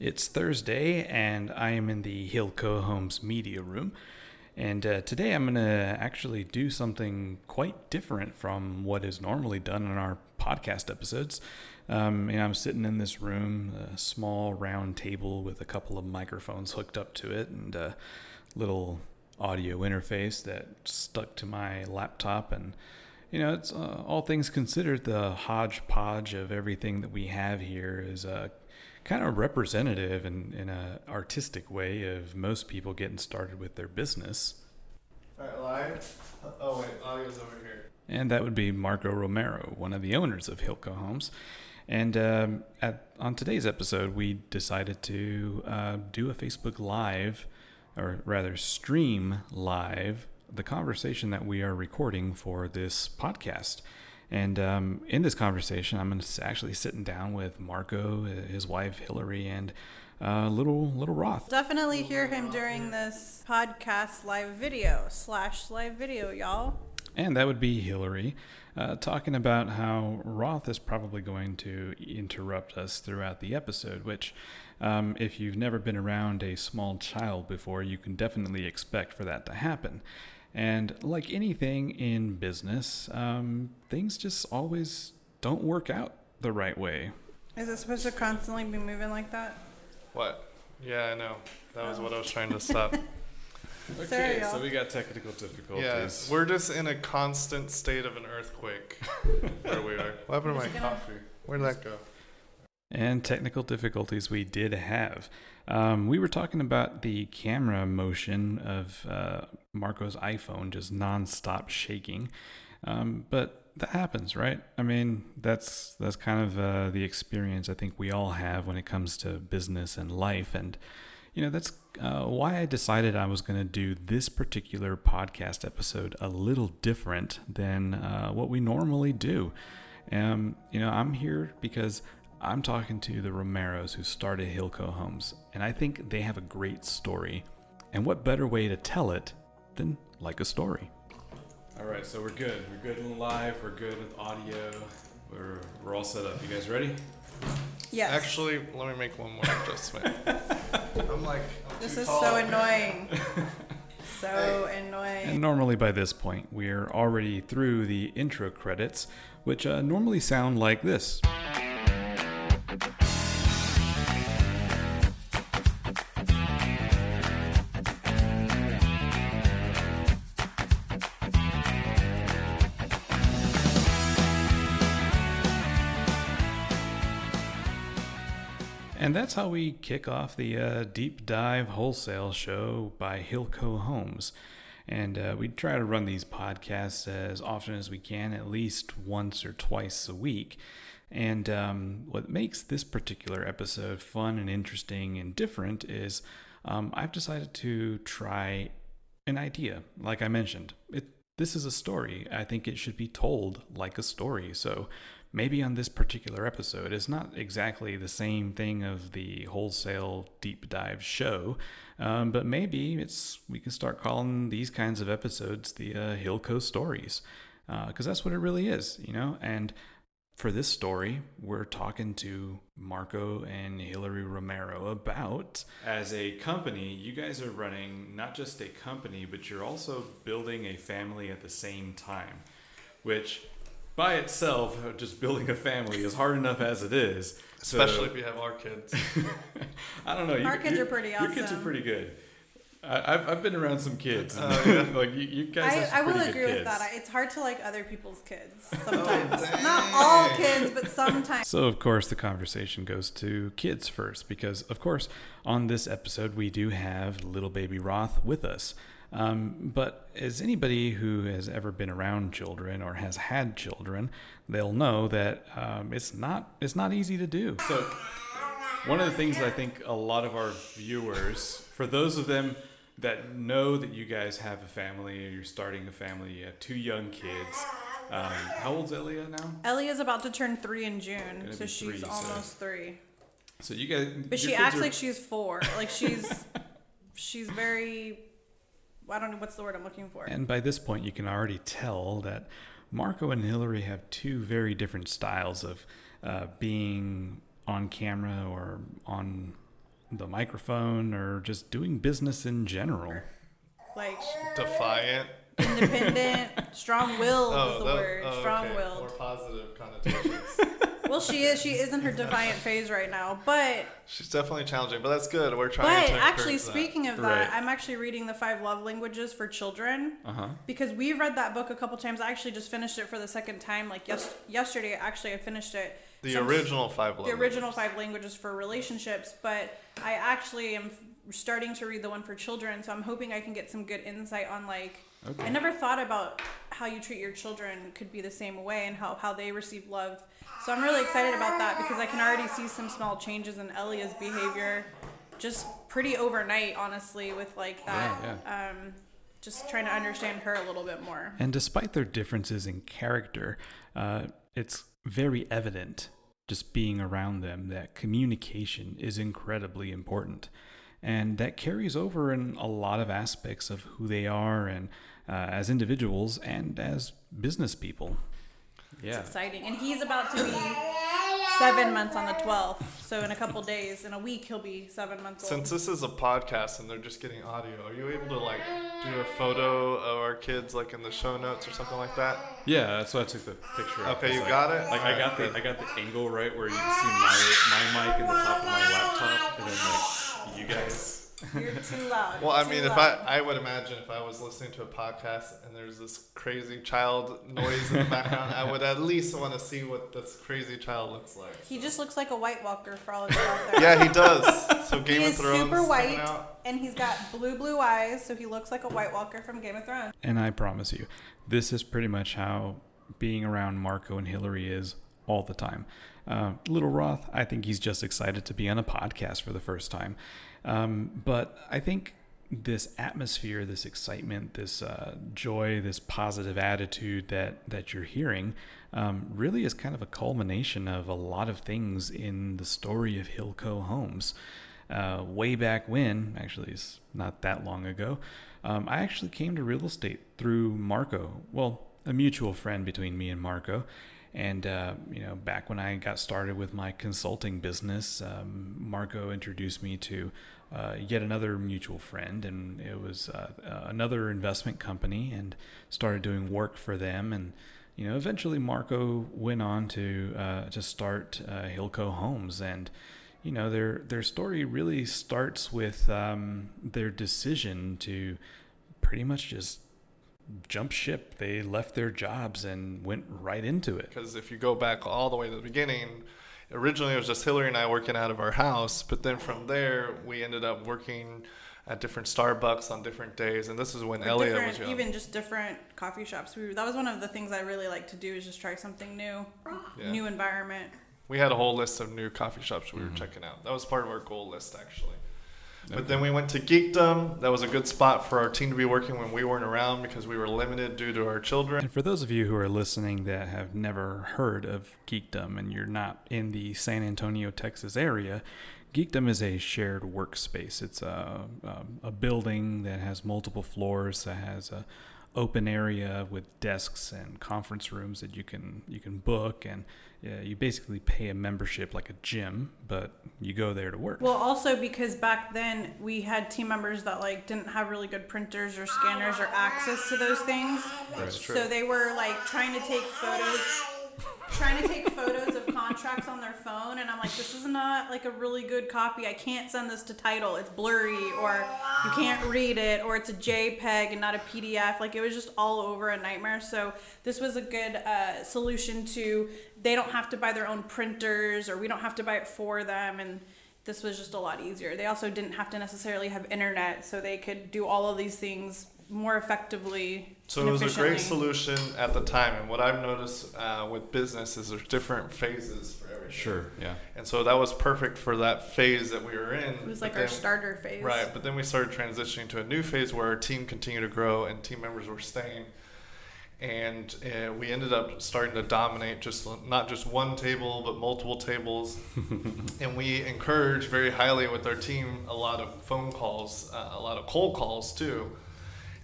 It's Thursday, and I am in the Hilco Homes media room. And uh, today I'm going to actually do something quite different from what is normally done in our podcast episodes. Um, and I'm sitting in this room, a small round table with a couple of microphones hooked up to it, and a little audio interface that stuck to my laptop. And you know, it's uh, all things considered, the hodgepodge of everything that we have here is uh, kind of representative in, in a artistic way of most people getting started with their business. All right, live. Oh wait, audio's over here. And that would be Marco Romero, one of the owners of Hilco Homes. And um, at, on today's episode, we decided to uh, do a Facebook Live, or rather, stream live the conversation that we are recording for this podcast. And um, in this conversation, I'm actually sitting down with Marco, his wife Hillary, and uh, little little Roth. Definitely hear him during this podcast live video slash live video, y'all. And that would be Hillary uh, talking about how Roth is probably going to interrupt us throughout the episode, which, um, if you've never been around a small child before, you can definitely expect for that to happen. And like anything in business, um, things just always don't work out the right way. Is it supposed to constantly be moving like that? What? Yeah, I know. That was what I was trying to stop. Okay, Sorry, y'all. so we got technical yeah, difficulties. we're just in a constant state of an earthquake where we are. What happened to my Just gonna- coffee? Where'd that go? And technical difficulties we did have. Um, we were talking about the camera motion of uh, Marco's iPhone just nonstop shaking, um, but that happens, right? I mean, that's that's kind of uh, the experience I think we all have when it comes to business and life, and you know that's uh, why I decided I was going to do this particular podcast episode a little different than uh, what we normally do. Um, you know, I'm here because I'm talking to the Romeros who started Hilco Homes, and I think they have a great story. And what better way to tell it than like a story? All right, so we're good. We're good in live. We're good with audio. We're we're all set up. You guys ready? Yes. Actually, let me make one more adjustment. I'm like, I'm this too is tall. so annoying. so And annoying. And normally by this point, we're already through the intro credits, which uh, normally sound like this. That's how we kick off the uh, deep dive wholesale show by Hilco Homes. And uh, we try to run these podcasts as often as we can, at least once or twice a week. And um, what makes this particular episode fun and interesting and different is um, I've decided to try an idea. Like I mentioned, it, this is a story. I think it should be told like a story. So maybe on this particular episode, it's not exactly the same thing of the wholesale deep dive show, um, but maybe it's we can start calling these kinds of episodes the uh, Hilco stories, because that's what it really is, you know. And for this story, we're talking to Marco and Hillary Romero about as a company, you guys are running not just a company, but you're also building a family at the same time, which by itself, uh, just building a family is hard enough as it is. So- Especially if you have our kids. I don't know. you- Our kids you- are pretty awesome. Your kids are pretty good. I, I've, I've been around some kids. and, Oh, yeah. like you, you guys have I, some I will agree good with kids. that. It's hard to like other people's kids Oh, sometimes. dang. Not all kids, but sometimes. So, of course, the conversation goes to kids first because, of course, on this episode, we do have little baby Roth with us. Um, but as anybody who has ever been around children or has had children, they'll know that um, it's not it's not easy to do. So, one of the things I think a lot of our viewers, for those of them that know that you guys have a family, or you're starting a family, you have two young kids. Um, how old's Elia now? Ellie is about to turn three in June, Gonna so she's three, so- almost three. So you guys, But she acts are- like she's four. Like she's she's very I don't know what's the word I'm looking for. And by this point, you can already tell that Marco and Hillary have two very different styles of uh, being on camera or on the microphone or just doing business in general. Like Defiant. independent, strong willed is the that- word. oh, strong okay. willed. More positive connotations. Well, she is. She is in her defiant phase right now. But She's definitely challenging, but that's good. We're trying but to encourage actually, that. speaking of that, Right. I'm actually reading the Five Love Languages for Children Uh huh. because we've read that book a couple times. I actually just finished it for the second time. Like yes, yesterday, actually, I finished it. the So original five the original five languages for relationships, but I actually am starting to read the one for children, so I'm hoping I can get some good insight on like Okay. I never thought about how you treat your children could be the same way and how, how they receive love. So I'm really excited about that because I can already see some small changes in Elia's behavior just pretty overnight, honestly, with like that. Yeah, Um, just trying to understand her a little bit more. And despite their differences in character, uh, it's very evident just being around them that communication is incredibly important. And that carries over in a lot of aspects of who they are and uh, as individuals and as business people. Yeah. It's exciting. And he's about to be seven months on the 12th. So in a couple days, in a week, he'll be seven months old. Since this is a podcast and they're just getting audio, are you able to like do a photo of our kids like in the show notes or something like that? Yeah, that's why I took the picture. of. Okay, you like- got it? Like I got the I got the angle right where you can see my my mic in the top of my laptop, and then like you guys. You're too loud. Well, I Too mean, if loud. I I would imagine if I was listening to a podcast and there's this crazy child noise in the background, I would at least want to see what this crazy child looks like. He just looks like a White Walker for all of you out there. Yeah, he does. So Game he of is Thrones super white, and he's got blue, blue eyes, so he looks like a White Walker from Game of Thrones. And I promise you, this is pretty much how being around Marco and Hillary is all the time. Uh, Little Roth, I think he's just excited to be on a podcast for the first time. Um, but I think this atmosphere, this excitement, this uh, joy, this positive attitude that, that you're hearing um, really is kind of a culmination of a lot of things in the story of Hilco Homes. Uh, way back when, actually, it's not that long ago, um, I actually came to real estate through Marco. Well, a mutual friend between me and Marco. And, uh, you know, back when I got started with my consulting business, um, Marco introduced me to uh, yet another mutual friend, and it was uh, uh, another investment company, and started doing work for them. And, you know, eventually Marco went on to uh, to start uh, Hilco Homes, and you know their their story really starts with um, their decision to pretty much just jump ship. They left their jobs and went right into it. Because if you go back all the way to the beginning, originally it was just Hillary and I working out of our house, but then from there we ended up working at different Starbucks on different days, and this is when Or Elliot was young. even just different coffee shops. We, that was one of the things I really like to do is just try something new, Yeah. new environment. we had a whole list of new coffee shops we were Mm-hmm. checking out. That was part of our goal list actually. But then we went to Geekdom. That was a good spot for our team to be working when we weren't around because we were limited due to our children. And for those of you who are listening that have never heard of Geekdom and you're not in the San Antonio, Texas area, Geekdom is a shared workspace. It's a, a, a building that has multiple floors, that has a open area with desks and conference rooms that you can you can book, and uh, you basically pay a membership like a gym, but you go there to work. Well, also because back then we had team members that like didn't have really good printers or scanners or access to those things. That's true. So they were like trying to take photos, trying to take photos of contracts on their phone, and I'm like, this is not like a really good copy. I can't send this to title. It's blurry, or you can't read it, or it's a JPEG and not a PDF. Like it was just all over a nightmare. So this was a good uh, solution to they don't have to buy their own printers, or we don't have to buy it for them, and this was just a lot easier. They also didn't have to necessarily have internet, so they could do all of these things more effectively. So it was a great solution at the time. And what I've noticed uh, with business is there's different phases for everything. Sure. Yeah. And so that was perfect for that phase that we were in. It was like but our then- starter phase. Right, but then we started transitioning to a new phase where our team continued to grow and team members were staying. And uh, we ended up starting to dominate just not just one table, but multiple tables. and we encourage very highly with our team a lot of phone calls, uh, a lot of cold calls too.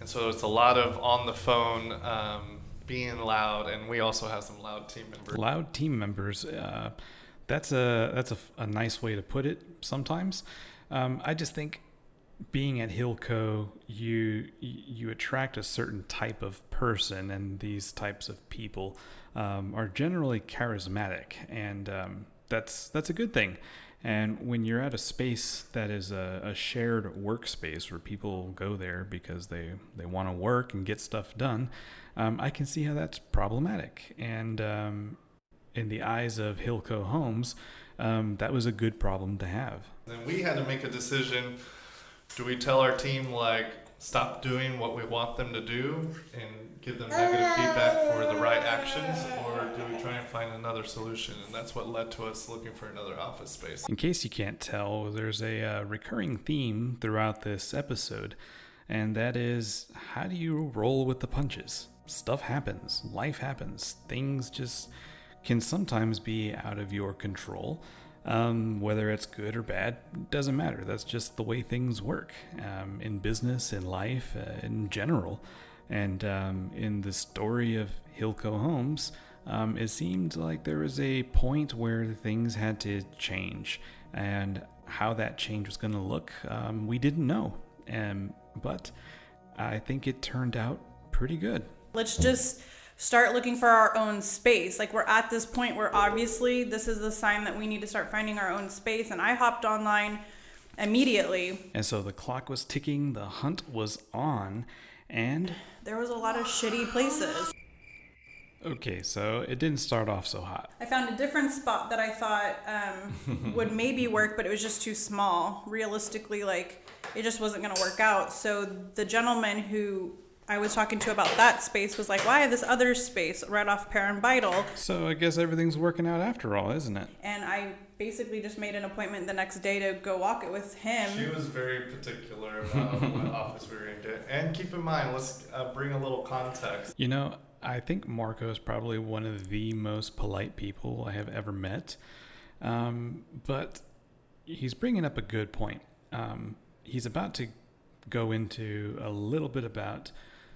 And so it's a lot of on the phone, um, being loud, and we also have some loud team members. loud team members uh, that's a that's a, a nice way to put it. Sometimes, um, I just think being at Hilco, you you attract a certain type of person, and these types of people um, are generally charismatic, and um, that's that's a good thing. And when you're at a space that is a, a shared workspace where people go there because they, they want to work and get stuff done, um, I can see how that's problematic. And um, in the eyes of Hilco Homes, um, that was a good problem to have. Then we had to make a decision. Do we tell our team like stop doing what we want them to do and give them negative feedback for the right actions, or do we try and find another solution? And that's what led to us looking for another office space. In case you can't tell, there's a uh, recurring theme throughout this episode, and that is how do you roll with the punches? Stuff happens, life happens, things just can sometimes be out of your control. Um, whether it's good or bad doesn't matter. That's just the way things work um, in business, in life, uh, in general. And um, in the story of Hilco Homes, um, it seemed like there was a point where things had to change. And how that change was going to look, um, we didn't know. Um, but I think it turned out pretty good. Let's just start looking for our own space. Like we're at this point where obviously this is the sign that we need to start finding our own space. And I hopped online immediately. And so the clock was ticking, the hunt was on, and there was a lot of shitty places. Okay, so it didn't start off so hot. I found a different spot that I thought um, would maybe work, but it was just too small. Realistically, like it just wasn't going to work out. So the gentleman who I was talking to about that space was like, why this other space right off Perrin Beitel? So I guess everything's working out after all, isn't it? And I basically just made an appointment the next day to go walk it with him. She was very particular about what office we were going to get. And keep in mind, let's uh, bring a little context. You know, I think Marco is probably one of the most polite people I have ever met. Um, but he's bringing up a good point. Um, he's about to go into a little bit about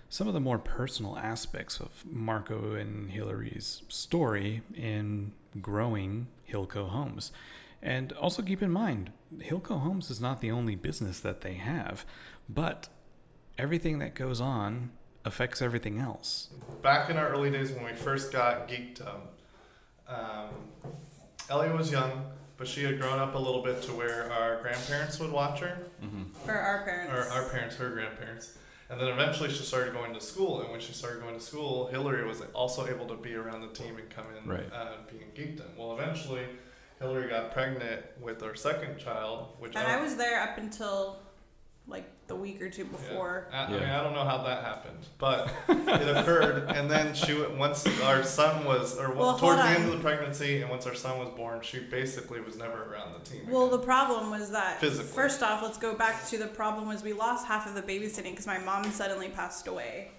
some of the more personal aspects of Marco and Hillary's story in growing Hilco Homes. And also keep in mind, Hilco Homes is not the only business that they have, but everything that goes on affects everything else. Back in our early days when we first got Geekdom, um, Ellie was young, but she had grown up a little bit to where our grandparents would watch her. Mm-hmm. Or our parents. Or our parents, her grandparents. And then eventually she started going to school, and when she started going to school, Hillary was also able to be around the team and come in right. uh, being Geekdom. Well, eventually, Hillary got pregnant with our second child, which and I, I was there up until like the week or two before. Yeah. I, yeah. I mean, I don't know how that happened, but it occurred. And then she, once our son was, or well, towards the end of the pregnancy, and once our son was born, she basically was never around the team. Well, again. the problem was that Physically. first off, let's go back to the problem was we lost half of the babysitting because my mom suddenly passed away.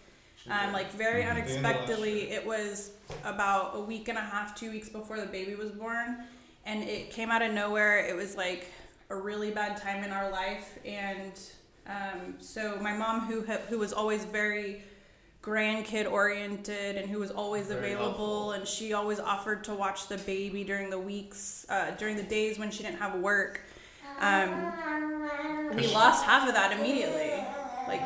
Um, like very mm-hmm. unexpectedly, it was about a week and a half, two weeks before the baby was born, and it came out of nowhere. It was like a really bad time in our life, and um, so my mom, who who was always very grandkid oriented and who was always very available, helpful. and she always offered to watch the baby during the weeks, uh, during the days when she didn't have work. Um, we lost half of that immediately, like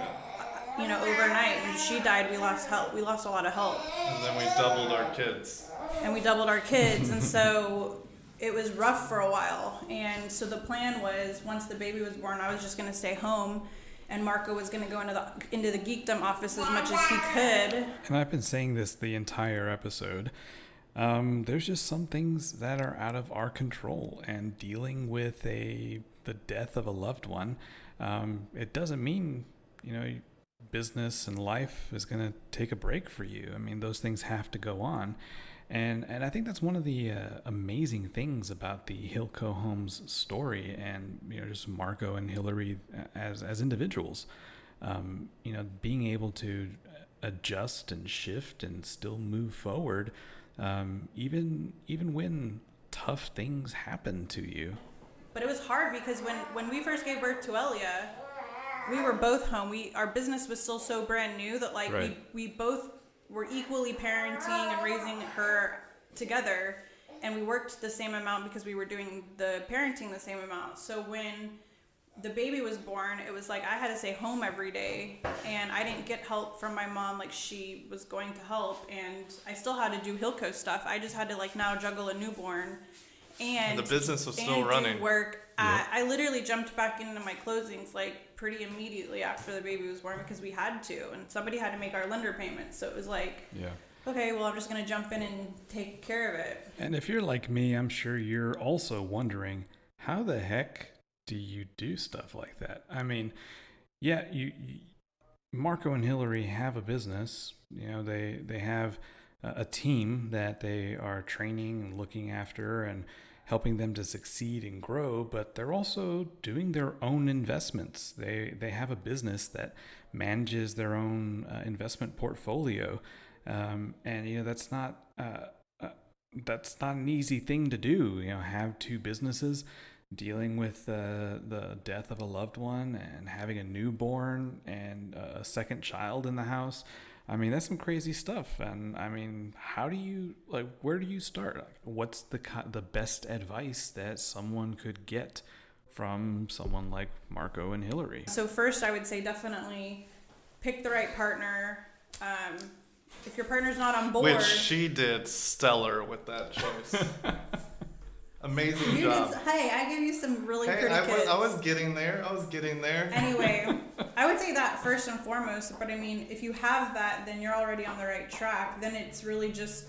you know, overnight. And she died. We lost help. We lost a lot of help. And then we doubled our kids. And we doubled our kids, and so it was rough for a while. And so the plan was once the baby was born, I was just going to stay home and Marco was going to go into the into the geekdom office as much as he could. And I've been saying this the entire episode. Um, there's just some things that are out of our control, and dealing with a the death of a loved one, um, it doesn't mean you know business and life is going to take a break for you. I mean, those things have to go on. And and I think that's one of the uh, amazing things about the Hilco Homes story, and you know just Marco and Hillary as as individuals. Um, you know, being able to adjust and shift and still move forward, um, even even when tough things happen to you. But it was hard because when when we first gave birth to Elia, we were both home. We our business was still so brand new that like right. we we both were equally parenting and raising her together and we worked the same amount because we were doing the parenting the same amount. So when the baby was born, it was like I had to stay home every day, and I didn't get help from my mom like she was going to help, and I still had to do Hilco stuff. I just had to like now juggle a newborn, and The business was still running. Work. At, I literally jumped back into my closings like pretty immediately after the baby was born because we had to, and somebody had to make our lender payments. So it was like, Yeah. okay, well I'm just gonna jump in and take care of it. And if you're like me, I'm sure you're also wondering how the heck do you do stuff like that? I mean, yeah, you, you Marco and Hillary have a business. You know, they they have a a team that they are training and looking after and helping them to succeed and grow, but they're also doing their own investments. They they have a business that manages their own uh, investment portfolio. Um, and you know that's not uh, uh, that's not an easy thing to do. You know, have two businesses, dealing with the death of a loved one, and having a newborn and a second child in the house. I mean, that's some crazy stuff. And I mean, how do you like? Where do you start? Like, what's the the best advice that someone could get from someone like Marco and Hillary? So first, I would say definitely pick the right partner. Um, if your partner's not on board, Which she did stellar with that choice. Amazing you job. did. Hey, I gave you some really Hey, pretty I was. I was getting there. I was getting there. anyway, I would say that first and foremost. But I mean, if you have that, then you're already on the right track. Then it's really just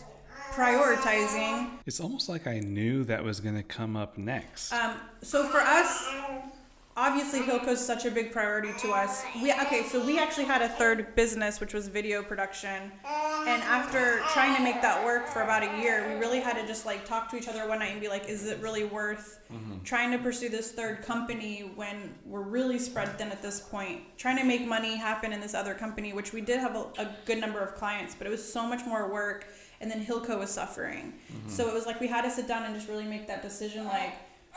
prioritizing. It's almost like I knew that was going to come up next. Um, so for us, obviously Hilco's such a big priority to us. We okay, so we actually had a third business, which was video production, and after trying to make that work for about a year, we really had to just like talk to each other one night and be like, is it really worth mm-hmm. trying to pursue this third company when we're really spread thin at this point? Trying to make money happen in this other company, which we did have a, a good number of clients, but it was so much more work. And then Hilco was suffering. Mm-hmm. So it was like we had to sit down and just really make that decision like,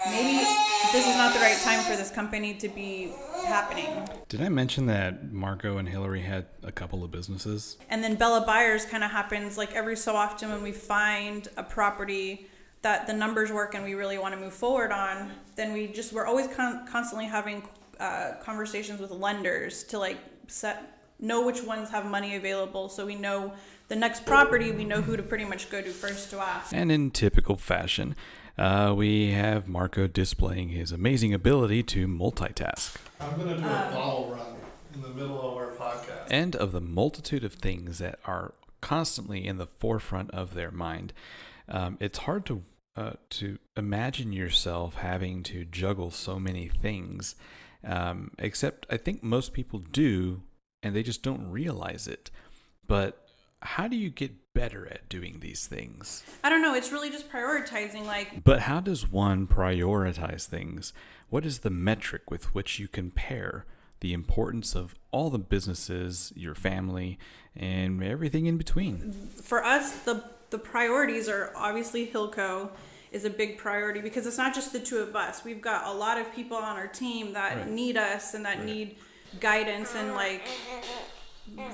maybe this is not the right time for this company to be happening. Did I mention that Marco and Hillary had a couple of businesses? And then Bella Buyers kind of happens like every so often when we find a property that the numbers work and we really want to move forward on, then we just, we're always con- constantly having uh, conversations with lenders to like set, know which ones have money available so we know the next property, we know who to pretty much go to first to ask. And in typical fashion, uh, we have Marco displaying his amazing ability to multitask. I'm gonna do a bottle run in the middle of our podcast. and of the multitude of things that are constantly in the forefront of their mind. Um, it's hard to uh, to imagine yourself having to juggle so many things. Um, except I think most people do, and they just don't realize it. But how do you get better at doing these things? I don't know, it's really just prioritizing like But how does one prioritize things? What is the metric with which you compare the importance of all the businesses, your family, and everything in between? for us the the priorities are obviously Hilco is a big priority because it's not just the two of us. We've got a lot of people on our team that Right. need us and that Right. need guidance and like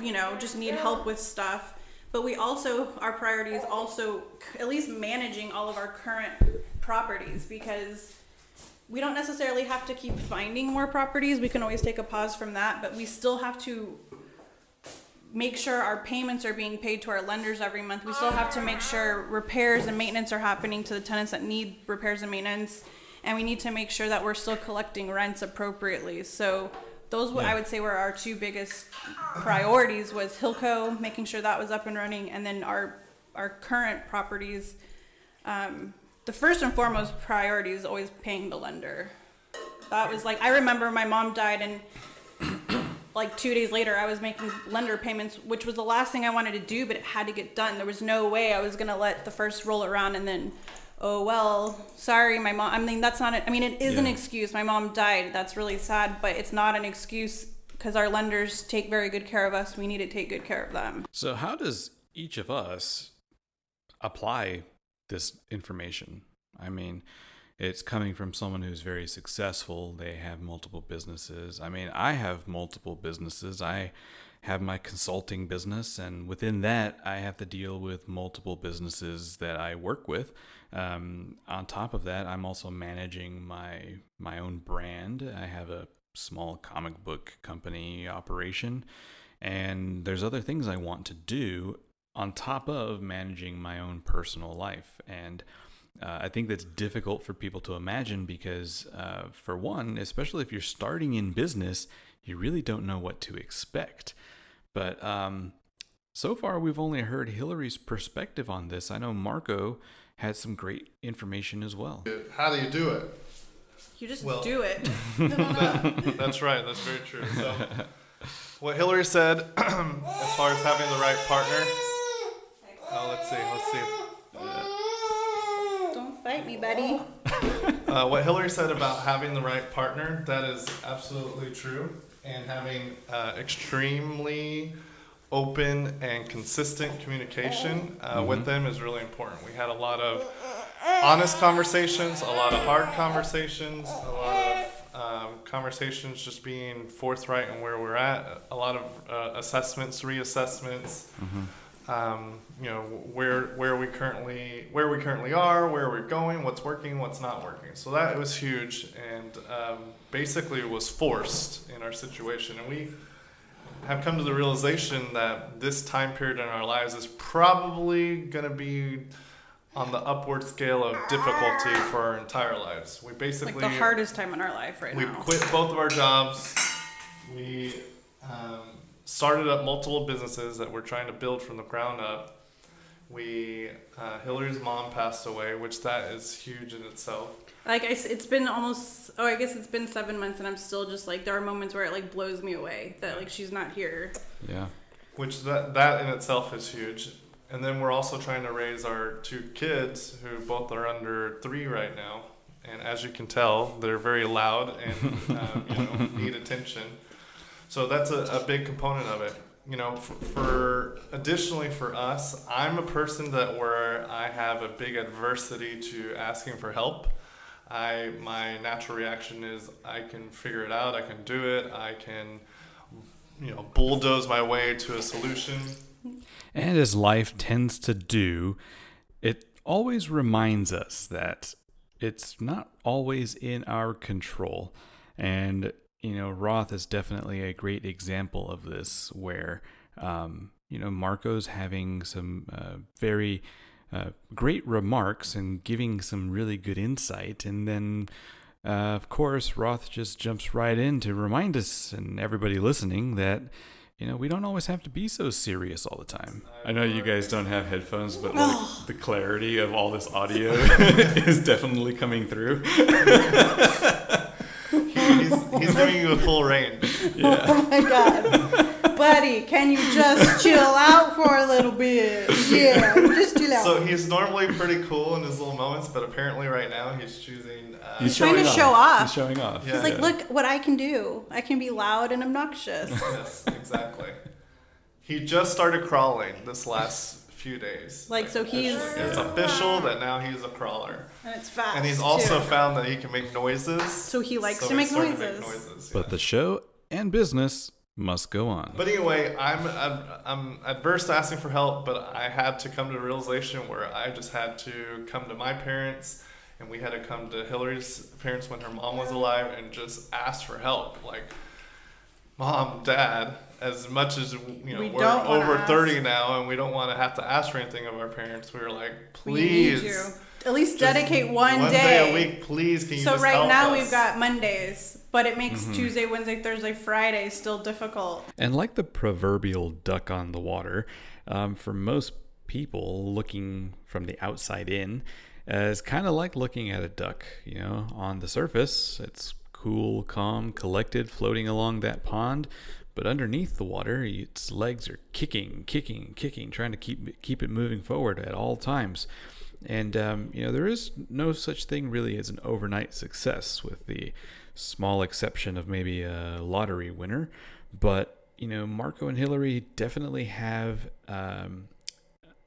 you know, just need help with stuff. But we also our priority is also at least managing all of our current properties because we don't necessarily have to keep finding more properties. We can always take a pause from that, but we still have to make sure our payments are being paid to our lenders every month. We still have to make sure repairs and maintenance are happening to the tenants that need repairs and maintenance. And we need to make sure that we're still collecting rents appropriately. So those what I would say were our two biggest priorities was Hilco, making sure that was up and running, and then our our current properties. Um, the first and foremost priority is always paying the lender. That was like I remember my mom died and like two days later i was making lender payments which was the last thing i wanted to do but it had to get done there was no way i was to let the first roll around and then oh well sorry my mom i mean that's not a, i mean it is an excuse my mom died that's really sad but it's not an excuse because our lenders take very good care of us we need to take good care of them So, how does each of us apply this information? I mean, it's coming from someone who's very successful. They have multiple businesses. I mean, I have multiple businesses. I have my consulting business, and within that, I have to deal with multiple businesses that I work with. Um, on top of that, I'm also managing my my own brand. I have a small comic book company operation, and there's other things I want to do on top of managing my own personal life. And uh, I think that's difficult for people to imagine because, uh, for one, especially if you're starting in business, you really don't know what to expect. But um, so far, we've only heard Hillary's perspective on this. I know Marco had some great information as well. How do you do it? You just Well- do it. That's right. That's very true. So, what Hillary said, as far as having the right partner. Oh, let's see. Let's see. Don't fight me, buddy. Uh, what Hillary said about having the right partner, that is absolutely true. And having uh, extremely open and consistent communication uh, with them is really important. We had a lot of honest conversations, a lot of hard conversations, a lot of um, conversations just being forthright and where we're at, a lot of uh, assessments, reassessments. Um, you know where where we currently where we currently are, where we're going, what's working, what's not working. So that was huge, and um, basically was forced in our situation, and we have come to the realization that this time period in our lives is probably going to be on the upward scale of difficulty for our entire lives. We basically Like the hardest time in our life right we now. We quit both of our jobs. We um, started up multiple businesses that we're trying to build from the ground up. We uh, Hillary's mom passed away, which that is huge in itself. Like I, it's been almost. Oh, I guess it's been seven months, and I'm still just like there are moments where it like blows me away that like she's not here. Yeah. which that that in itself is huge. And then we're also trying to raise our two kids, who both are under three right now. And as you can tell, they're very loud and um, you know need attention. So that's a, a big component of it. You know, for, for additionally for us, I'm a person that where I have a big adversity to asking for help. I my natural reaction is I can figure it out. I can do it. I can you know bulldoze my way to a solution. And as life tends to do, it always reminds us that it's not always in our control. And, you know, Roth is definitely a great example of this, where, um, you know, Marco's having some uh, very uh, great remarks and giving some really good insight. And then, uh, of course, Roth just jumps right in to remind us and everybody listening that you know, we don't always have to be so serious all the time. I know you guys don't have headphones, but like the clarity of all this audio is definitely coming through. He's, he's giving you a full range. Oh my god, buddy, can you just chill out for a little bit? Yeah, just chill out. So he's normally pretty cool in his little moments, but apparently right now he's choosing. Uh, He's trying to showing show off. He's showing off. Yeah. He's like, look what I can do. I can be loud and obnoxious. yes, exactly. He just started crawling this last few days. Like, so he's- It's official that now he's a crawler, And it's fast. and he's also too. found that he can make noises. So he likes to he's make starting noises. noises, But the show and business must go on. But anyway, I'm, I'm I'm adverse to asking for help, but I had to come to a realization where I just had to come to my parents, and we had to come to Hillary's parents when her mom was alive, and just ask for help. Like, mom, dad, as much as you know, We we are don't over ask. thirty now, and we don't want to have to ask for anything of our parents. We were like, We need please, you. At least dedicate one, one day. a week, please. Can you So just right help now us? we've got Mondays, but it makes Mm-hmm. Tuesday, Wednesday, Thursday, Friday still difficult. And like the proverbial duck on the water, um, for most people looking from the outside in, uh, it's kind of like looking at a duck. You know, on the surface, it's cool, calm, collected, floating along that pond. But underneath the water, its legs are kicking, kicking, kicking, trying to keep keep it moving forward at all times. And um, you know, there is no such thing really as an overnight success, with the small exception of maybe a lottery winner. But you know, Marco and Hillary definitely have um,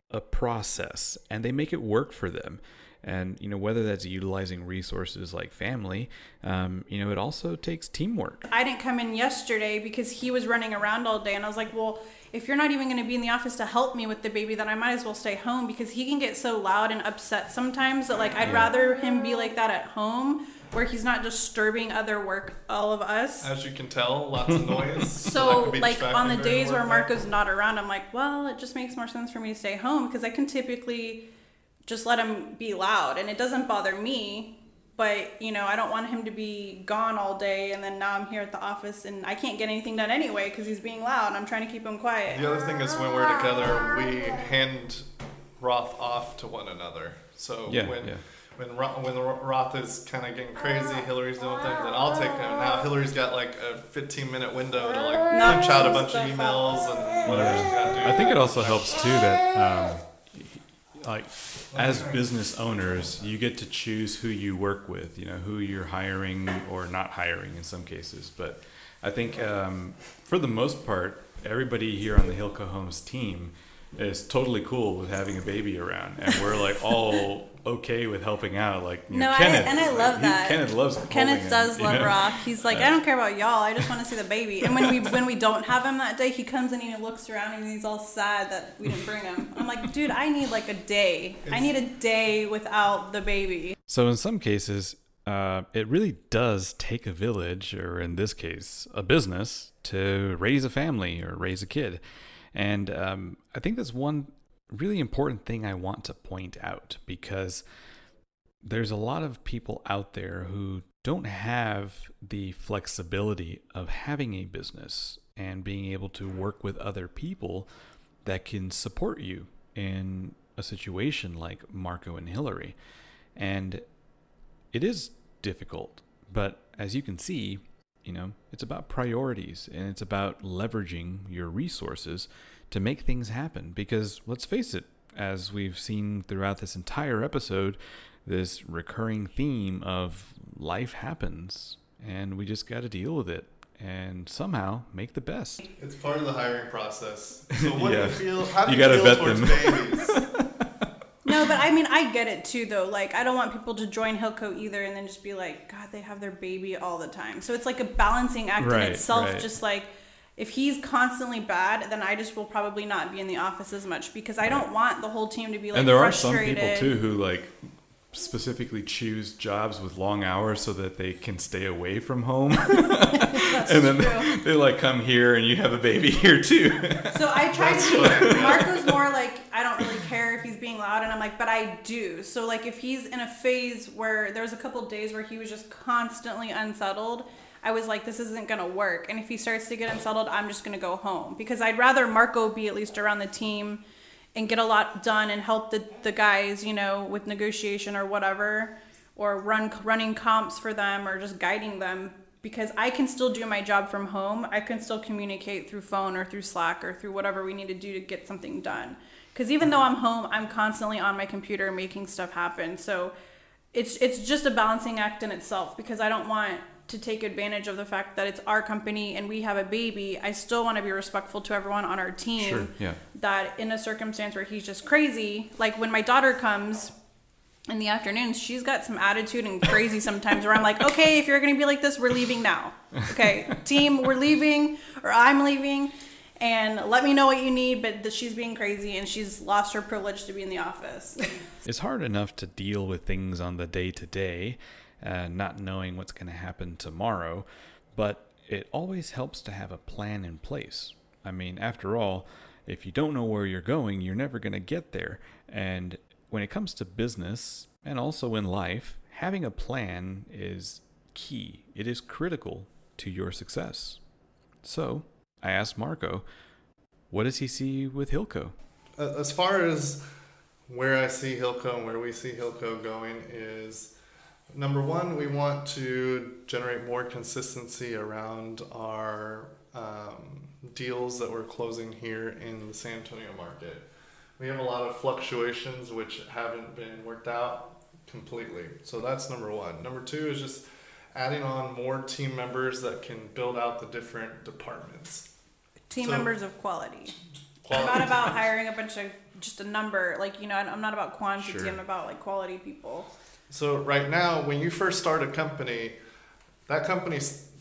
a process, and they make it work for them. And you know whether that's utilizing resources like family, um, you know it also takes teamwork. I didn't come in yesterday because he was running around all day, and I was like, well, if you're not even going to be in the office to help me with the baby, then I might as well stay home because he can get so loud and upset sometimes that like I'd Yeah. rather him be like that at home where he's not disturbing other work all of us. As you can tell, lots of noise. So, like on the days where. Marco's not around, I'm like, well, it just makes more sense for me to stay home because I can typically just let him be loud and it doesn't bother me. But, you know, I don't want him to be gone all day and then now I'm here at the office and I can't get anything done anyway because he's being loud and I'm trying to keep him quiet. The other thing is when we're together, we hand Roth off to one another. So Yeah, when yeah. when Ro- when Roth is kind of getting crazy, Hillary's doing things, then I'll take him. Now Hillary's got like a 15 minute window to like punch out a bunch of emails and whatever she's got to do. I think it also helps too that, um, like, as business owners, you get to choose who you work with. You know, who you're hiring or not hiring in some cases. But I think um, for the most part, everybody here on the Hilco Homes team is totally cool with having a baby around, and we're like all okay with helping out. Like, you know, No, I- Kenneth, and I love he- that. Kenneth loves. holding Kenneth him, does you love know? Rock. He's like, I don't care about y'all. I just want to see the baby. And when we when we don't have him that day, he comes and he looks around and he's all sad that we didn't bring him. I'm like, dude, I need like a day. I need a day without the baby. So in some cases, uh, it really does take a village, or in this case, a business, to raise a family or raise a kid. And um, I think that's one really important thing I want to point out because there's a lot of people out there who don't have the flexibility of having a business and being able to work with other people that can support you in a situation like Marco and Hillary. And it is difficult, but as you can see, you know, it's about priorities and it's about leveraging your resources to make things happen. Because let's face it, as we've seen throughout this entire episode, this recurring theme of life happens and we just got to deal with it and somehow make the best. It's part of the hiring process. So what Yeah. do you feel? How do You you, gotta feel vet towards them. babies? No, but I mean, I get it too, though. Like, I don't want people to join Hilco either and then just be like, God, they have their baby all the time. So it's like a balancing act Right, in itself. right. Just like, if he's constantly bad, then I just will probably not be in the office as much because I don't want the whole team to be like and there are some people too who like specifically choose jobs with long hours so that they can stay away from home and then true. they, like come here and you have a baby here too So I try to. Marco's more like I don't really care if he's being loud, and I'm like, but I do. So like if he's in a phase where there was a couple days where he was just constantly unsettled, I was like, this isn't gonna work. And if he starts to get unsettled, I'm just gonna go home because I'd rather Marco be at least around the team and get a lot done and help the the guys, you know, with negotiation or whatever, or run running comps for them or just guiding them because I can still do my job from home. I can still communicate through phone or through Slack or through whatever we need to do to get something done. Because even though I'm home, I'm constantly on my computer making stuff happen. So it's it's just a balancing act in itself because I don't want to take advantage of the fact that it's our company and we have a baby. I still want to be respectful to everyone on our team. Sure, yeah. That in a circumstance where he's just crazy, like when my daughter comes in the afternoons, she's got some attitude and crazy sometimes where I'm like, okay, if you're going to be like this, we're leaving now. Okay, team, we're leaving or I'm leaving. And let me know what you need, but that she's being crazy and she's lost her privilege to be in the office. it's hard enough to deal with things on the day to day uh, not knowing what's going to happen tomorrow but it always helps to have a plan in place. I mean after all if you don't know where you're going you're never going to get there. And when it comes to business and also in life having a plan is key. It is critical to your success. So i asked marco what does he see with hilco? As far as where I see Hilco and where we see Hilco going is number one, we want to generate more consistency around our um, deals that we're closing here in the San Antonio market. We have a lot of fluctuations which haven't been worked out completely. So that's number one. Number two is just adding on more team members that can build out the different departments. team So- members of quality. I'm not about hiring a bunch of just a number. Like you know, I'm not about quantity. Sure. I'm about like quality people. So right now, when you first start a company, that company's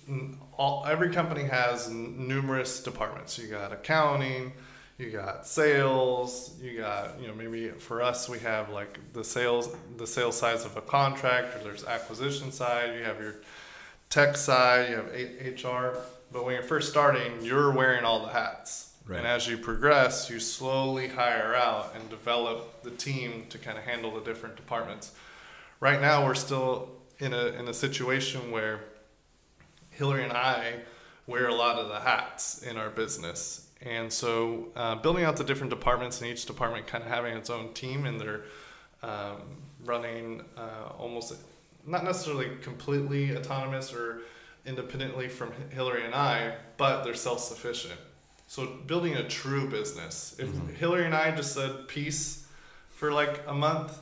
all every company has n- numerous departments. You got accounting, you got sales, you got you know maybe for us we have like the sales the sales size of a contract, or there's acquisition side. You have your tech side, you have A- HR. But when you're first starting, you're wearing all the hats. Right. And as you progress, you slowly hire out and develop the team to kind of handle the different departments right now we're still in a in a situation where Hillary and I wear a lot of the hats in our business, and so uh, building out the different departments and each department kind of having its own team and they're um, running uh, almost not necessarily completely autonomous or independently from Hillary and I, but they're self sufficient. So building a true business. If Hillary and I just said peace for like a month,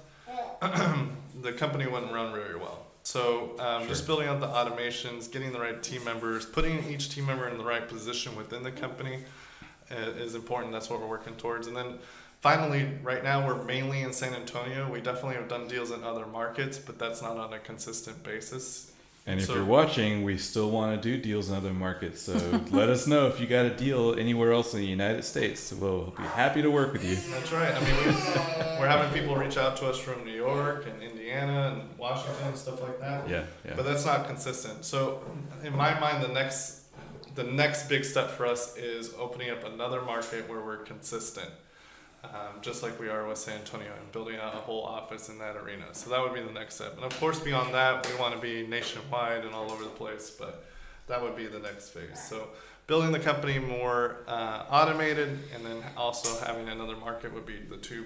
the company wouldn't run very well. So um, just building out the automations, getting the right team members, putting each team member in the right position within the company uh, is important. That's what we're working towards. And then finally, right now we're mainly in San Antonio. We definitely have done deals in other markets, but that's not on a consistent basis. And if So- you're watching, we still want to do deals in other markets. So let us know if you got a deal anywhere else in the United States. We'll be happy to work with you. That's right. I mean, we, we're having people reach out to us from New York and Indiana and Washington and stuff like that. Yeah, yeah. But that's not consistent. So, in my mind, the next the next big step for us is opening up another market where we're consistent, um, just like we are with San Antonio, and building out a whole office in that arena. So that would be the next step. And of course, beyond that, we want to be nationwide and all over the place. But that would be the next phase. So. Building the company more uh, automated, and then also having another market would be the two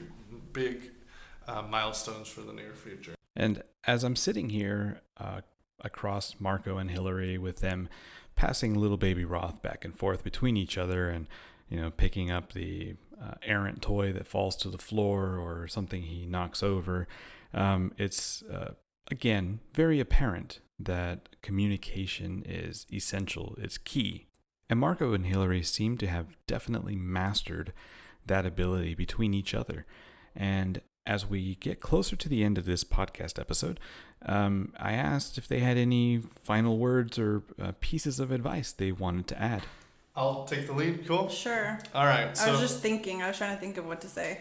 big uh, milestones for the near future. And as I'm sitting here uh, across Marco and Hillary with them passing little baby Roth back and forth between each other and, you know, picking up the uh, errant toy that falls to the floor or something he knocks over, um, it's, uh, again, very apparent that communication is essential, it's key. And Marco and Hillary seem to have definitely mastered that ability between each other. And as we get closer to the end of this podcast episode, um, I asked if they had any final words or uh, pieces of advice they wanted to add. I'll take the lead. Cool. Sure. All right. I was just thinking. I was trying to think of what to say.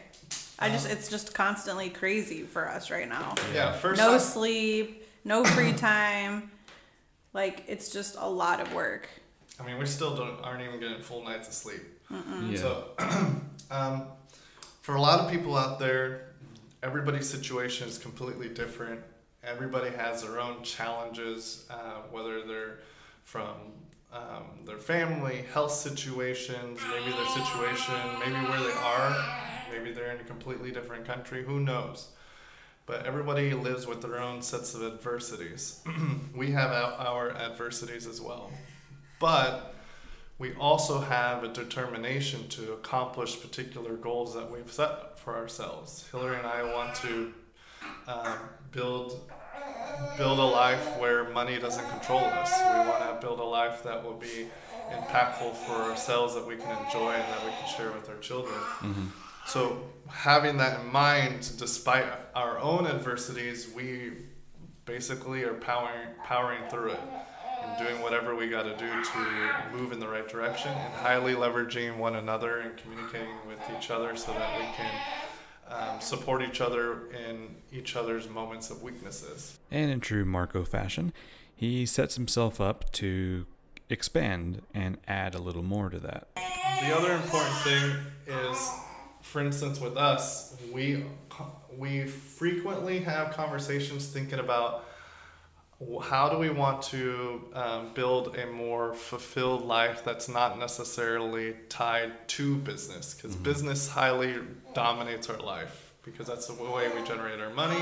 I just it's just constantly crazy for us right now. yeah, first no off, sleep, no free time. Like it's just a lot of work. I mean, we still don't aren't even getting full nights of sleep. Yeah. So, um, for a lot of people out there, everybody's situation is completely different. Everybody has their own challenges, uh, whether they're from um, their family, health situations, maybe their situation, maybe where they are, maybe they're in a completely different country. Who knows? But everybody lives with their own sets of adversities. we have our, adversities as well. But we also have a determination to accomplish particular goals that we've set for ourselves. Hillary and I want to um, build build a life where money doesn't control us. We want to build a life that will be impactful for ourselves, that we can enjoy, and that we can share with our children. So, having that in mind, despite our own adversities, we basically are powering powering through it doing whatever we got to do to move in the right direction and highly leveraging one another and communicating with each other so that we can um, support each other in each other's moments of weaknesses. And in true Marco fashion, he sets himself up to expand and add a little more to that. The other important thing is, for instance, with us, we we frequently have conversations thinking about how do we want to um, build a more fulfilled life that's not necessarily tied to business? Because business highly dominates our life because that's the way we generate our money.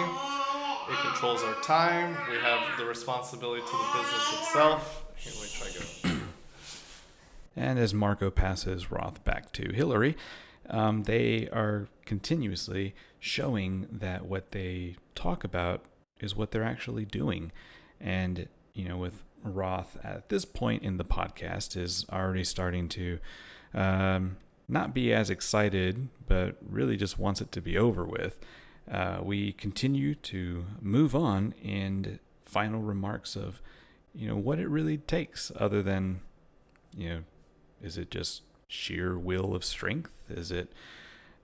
It controls our time. We have the responsibility to the business itself. Here me try again. And as Marco passes Roth back to Hillary, um, they are continuously showing that what they talk about is what they're actually doing. And, you know, with Roth at this point in the podcast is already starting to um, not be as excited, but really just wants it to be over with, uh, we continue to move on and final remarks of, you know, what it really takes other than, you know, is it just sheer will of strength? Is it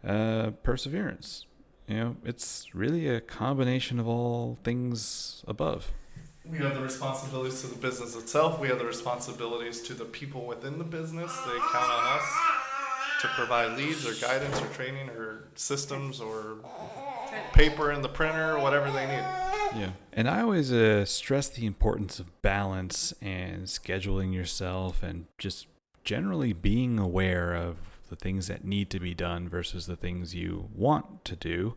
uh, perseverance? You know, it's really a combination of all things above. We have the responsibilities to the business itself. We have the responsibilities to the people within the business. They count on us to provide leads or guidance or training or systems or paper in the printer or whatever they need. Yeah. And I always uh, stress the importance of balance and scheduling yourself and just generally being aware of the things that need to be done versus the things you want to do.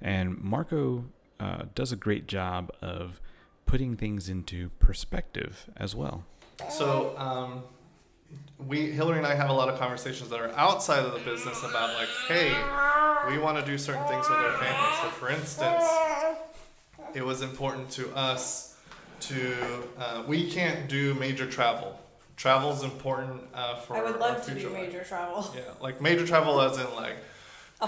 And Marco uh, does a great job of putting things into perspective as well. So, um, we Hillary and I have a lot of conversations that are outside of the business about like, hey, we want to do certain things with our family. So, for instance, it was important to us to uh, we can't do major travel. Travel is important uh, for I would our love to future do life. major travel. Yeah, like major travel as in like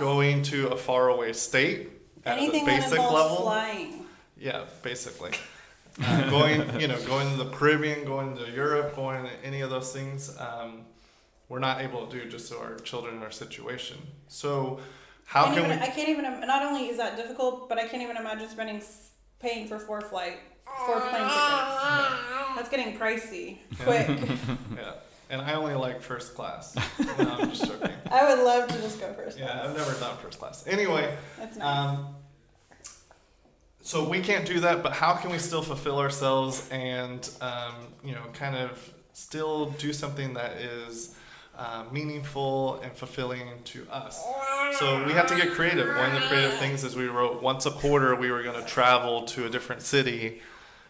going to a faraway state at Anything the that basic involves level. flying. Yeah, basically. Uh, going, you know, going to the Caribbean, going to Europe, going to any of those things, um, we're not able to do just so our children our situation. So, how can't can even, we? I can't even. Not only is that difficult, but I can't even imagine spending paying for four flight, four plane tickets. That's getting pricey. Quick. Yeah, and I only like first class. No, I'm just joking. I would love to just go first. class. Yeah, I've never done first class. Anyway, That's nice. Um, so we can't do that, but how can we still fulfill ourselves and um, you know kind of still do something that is uh, meaningful and fulfilling to us? So we have to get creative. One of the creative things is we wrote once a quarter we were going to travel to a different city,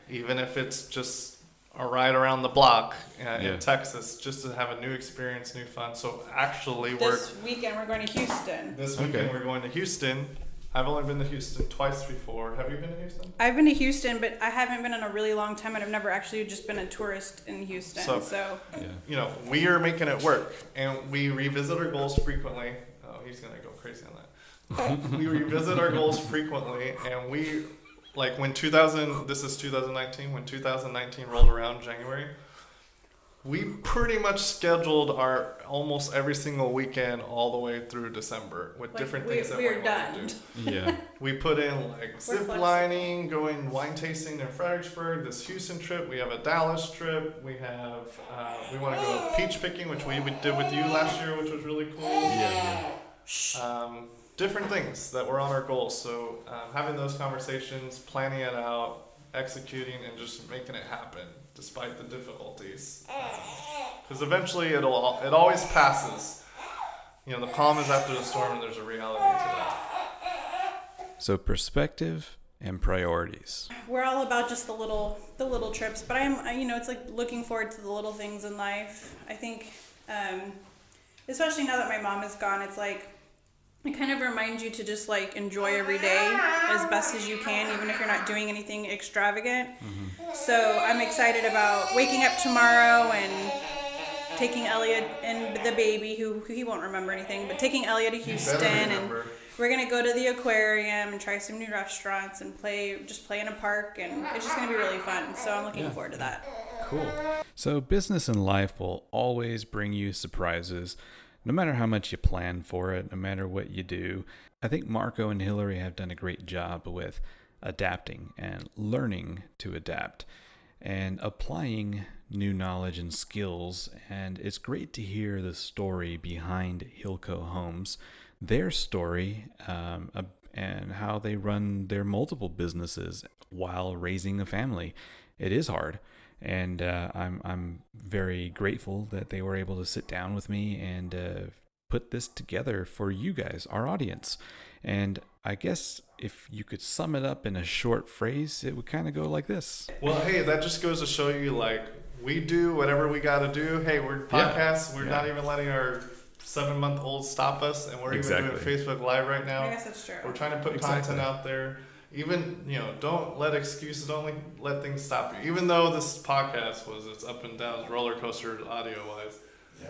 even if it's just a ride around the block uh, Yeah. in Texas, just to have a new experience, new fun. So actually, we're this weekend we're going to Houston. this weekend Okay. we're going to Houston. I've only been to Houston twice before. Have you been to Houston? I've been to Houston, but I haven't been in a really long time, and I've never actually just been a tourist in Houston. So- So, Yeah. You know, we are making it work, and we revisit our goals frequently. Oh, he's gonna go crazy on that. we revisit our goals frequently, and we, like when 2000, this is 2019, when 2019 rolled around January, we pretty much scheduled our almost every single weekend all the way through December with Like, different we- things that we we are to done. do. Yeah. We put in like zip flexible. lining, going wine tasting in Fredericksburg, this Houston trip. We have a Dallas trip. We have uh, we want to go peach picking, which we did with you last year, which was really cool. Yeah. Um, different things that were on our goals. So um, having those conversations, planning it out, executing, and just making it happen despite the difficulties. Because eventually it'll it always passes. You know, the calm is after the storm, and there's a reality to that. So perspective and priorities. we're all about just the little the little trips but i'm you know it's like looking forward to the little things in life i think um, especially now that my mom is gone it's like it kind of reminds you to just like enjoy every day as best as you can even if you're not doing anything extravagant. So i'm excited about waking up tomorrow and taking elliot and the baby who, who he won't remember anything but taking elliot to houston and we're gonna go to the aquarium and try some new restaurants and play just play in a park and it's just gonna be really fun. So i'm looking Yeah. forward to that. Cool. So, business and life will always bring you surprises, no matter how much you plan for it, no matter what you do. I think Marco and Hillary have done a great job with adapting and learning to adapt and applying new knowledge and skills. And it's great to hear the story behind Hilco Homes, their story, um, and how they run their multiple businesses while raising a family. It is hard and uh, I'm I'm very grateful that they were able to sit down with me and uh, put this together for you guys, our audience. And I guess if you could sum it up in a short phrase, it would kind of go like this. Well, hey, that just goes to show you like we do whatever we got to do. Hey, we're Yeah. podcasts. We're Yeah. not even letting our seven month old stop us, and we're even doing Facebook Live right now. i now. guess that's true We're trying to put Exactly. content out there. Even you know, don't let excuses. Don't let- let things stop you. Even though this podcast was its up and downs roller coaster audio wise,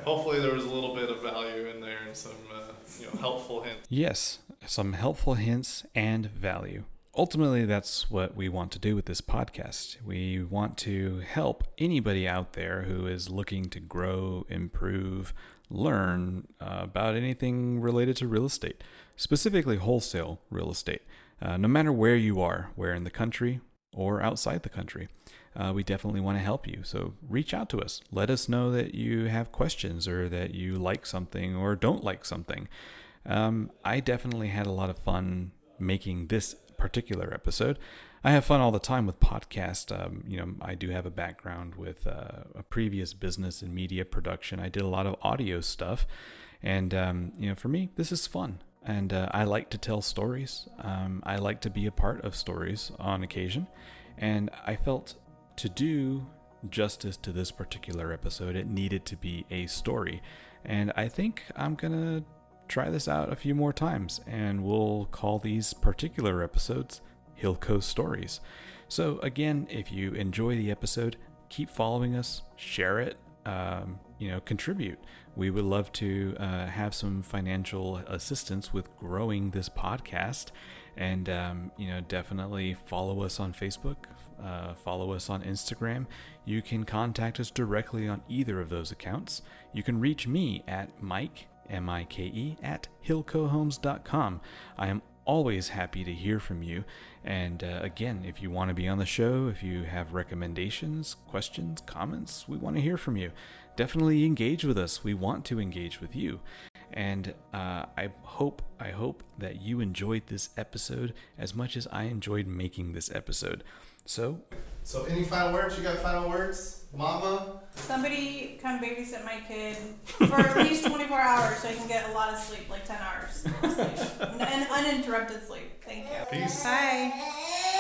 hopefully there was a little bit of value in there and some uh, you know helpful hints. Yes, some helpful hints and value. Ultimately, that's what we want to do with this podcast. We want to help anybody out there who is looking to grow, improve, learn uh, about anything related to real estate, specifically wholesale real estate. Uh, no matter where you are, where in the country or outside the country, uh, we definitely want to help you. So reach out to us. Let us know that you have questions or that you like something or don't like something. Um, I definitely had a lot of fun making this particular episode. I have fun all the time with podcast. Um, you know, I do have a background with uh, a previous business and media production. I did a lot of audio stuff, and um, you know, for me, this is fun. And uh, I like to tell stories. Um, I like to be a part of stories on occasion, and I felt to do justice to this particular episode, it needed to be a story. And I think I'm gonna try this out a few more times, and we'll call these particular episodes Hilco Stories. So, again, if you enjoy the episode, keep following us, share it, um, you know, contribute. We would love to uh, have some financial assistance with growing this podcast. And, um, you know, definitely follow us on Facebook, uh, follow us on Instagram. You can contact us directly on either of those accounts. You can reach me at Mike M I K E, at hilcohomes.com. I am always happy to hear from you. And uh, again, if you want to be on the show, if you have recommendations, questions, comments, we want to hear from you. Definitely engage with us. We want to engage with you. And uh, I hope, I hope that you enjoyed this episode as much as I enjoyed making this episode. So, So any final words? You got final words, Mama? Somebody come babysit my kid for at least 24 hours so I can get a lot of sleep, like 10 hours of sleep. and uninterrupted sleep. Thank you. Peace. Bye.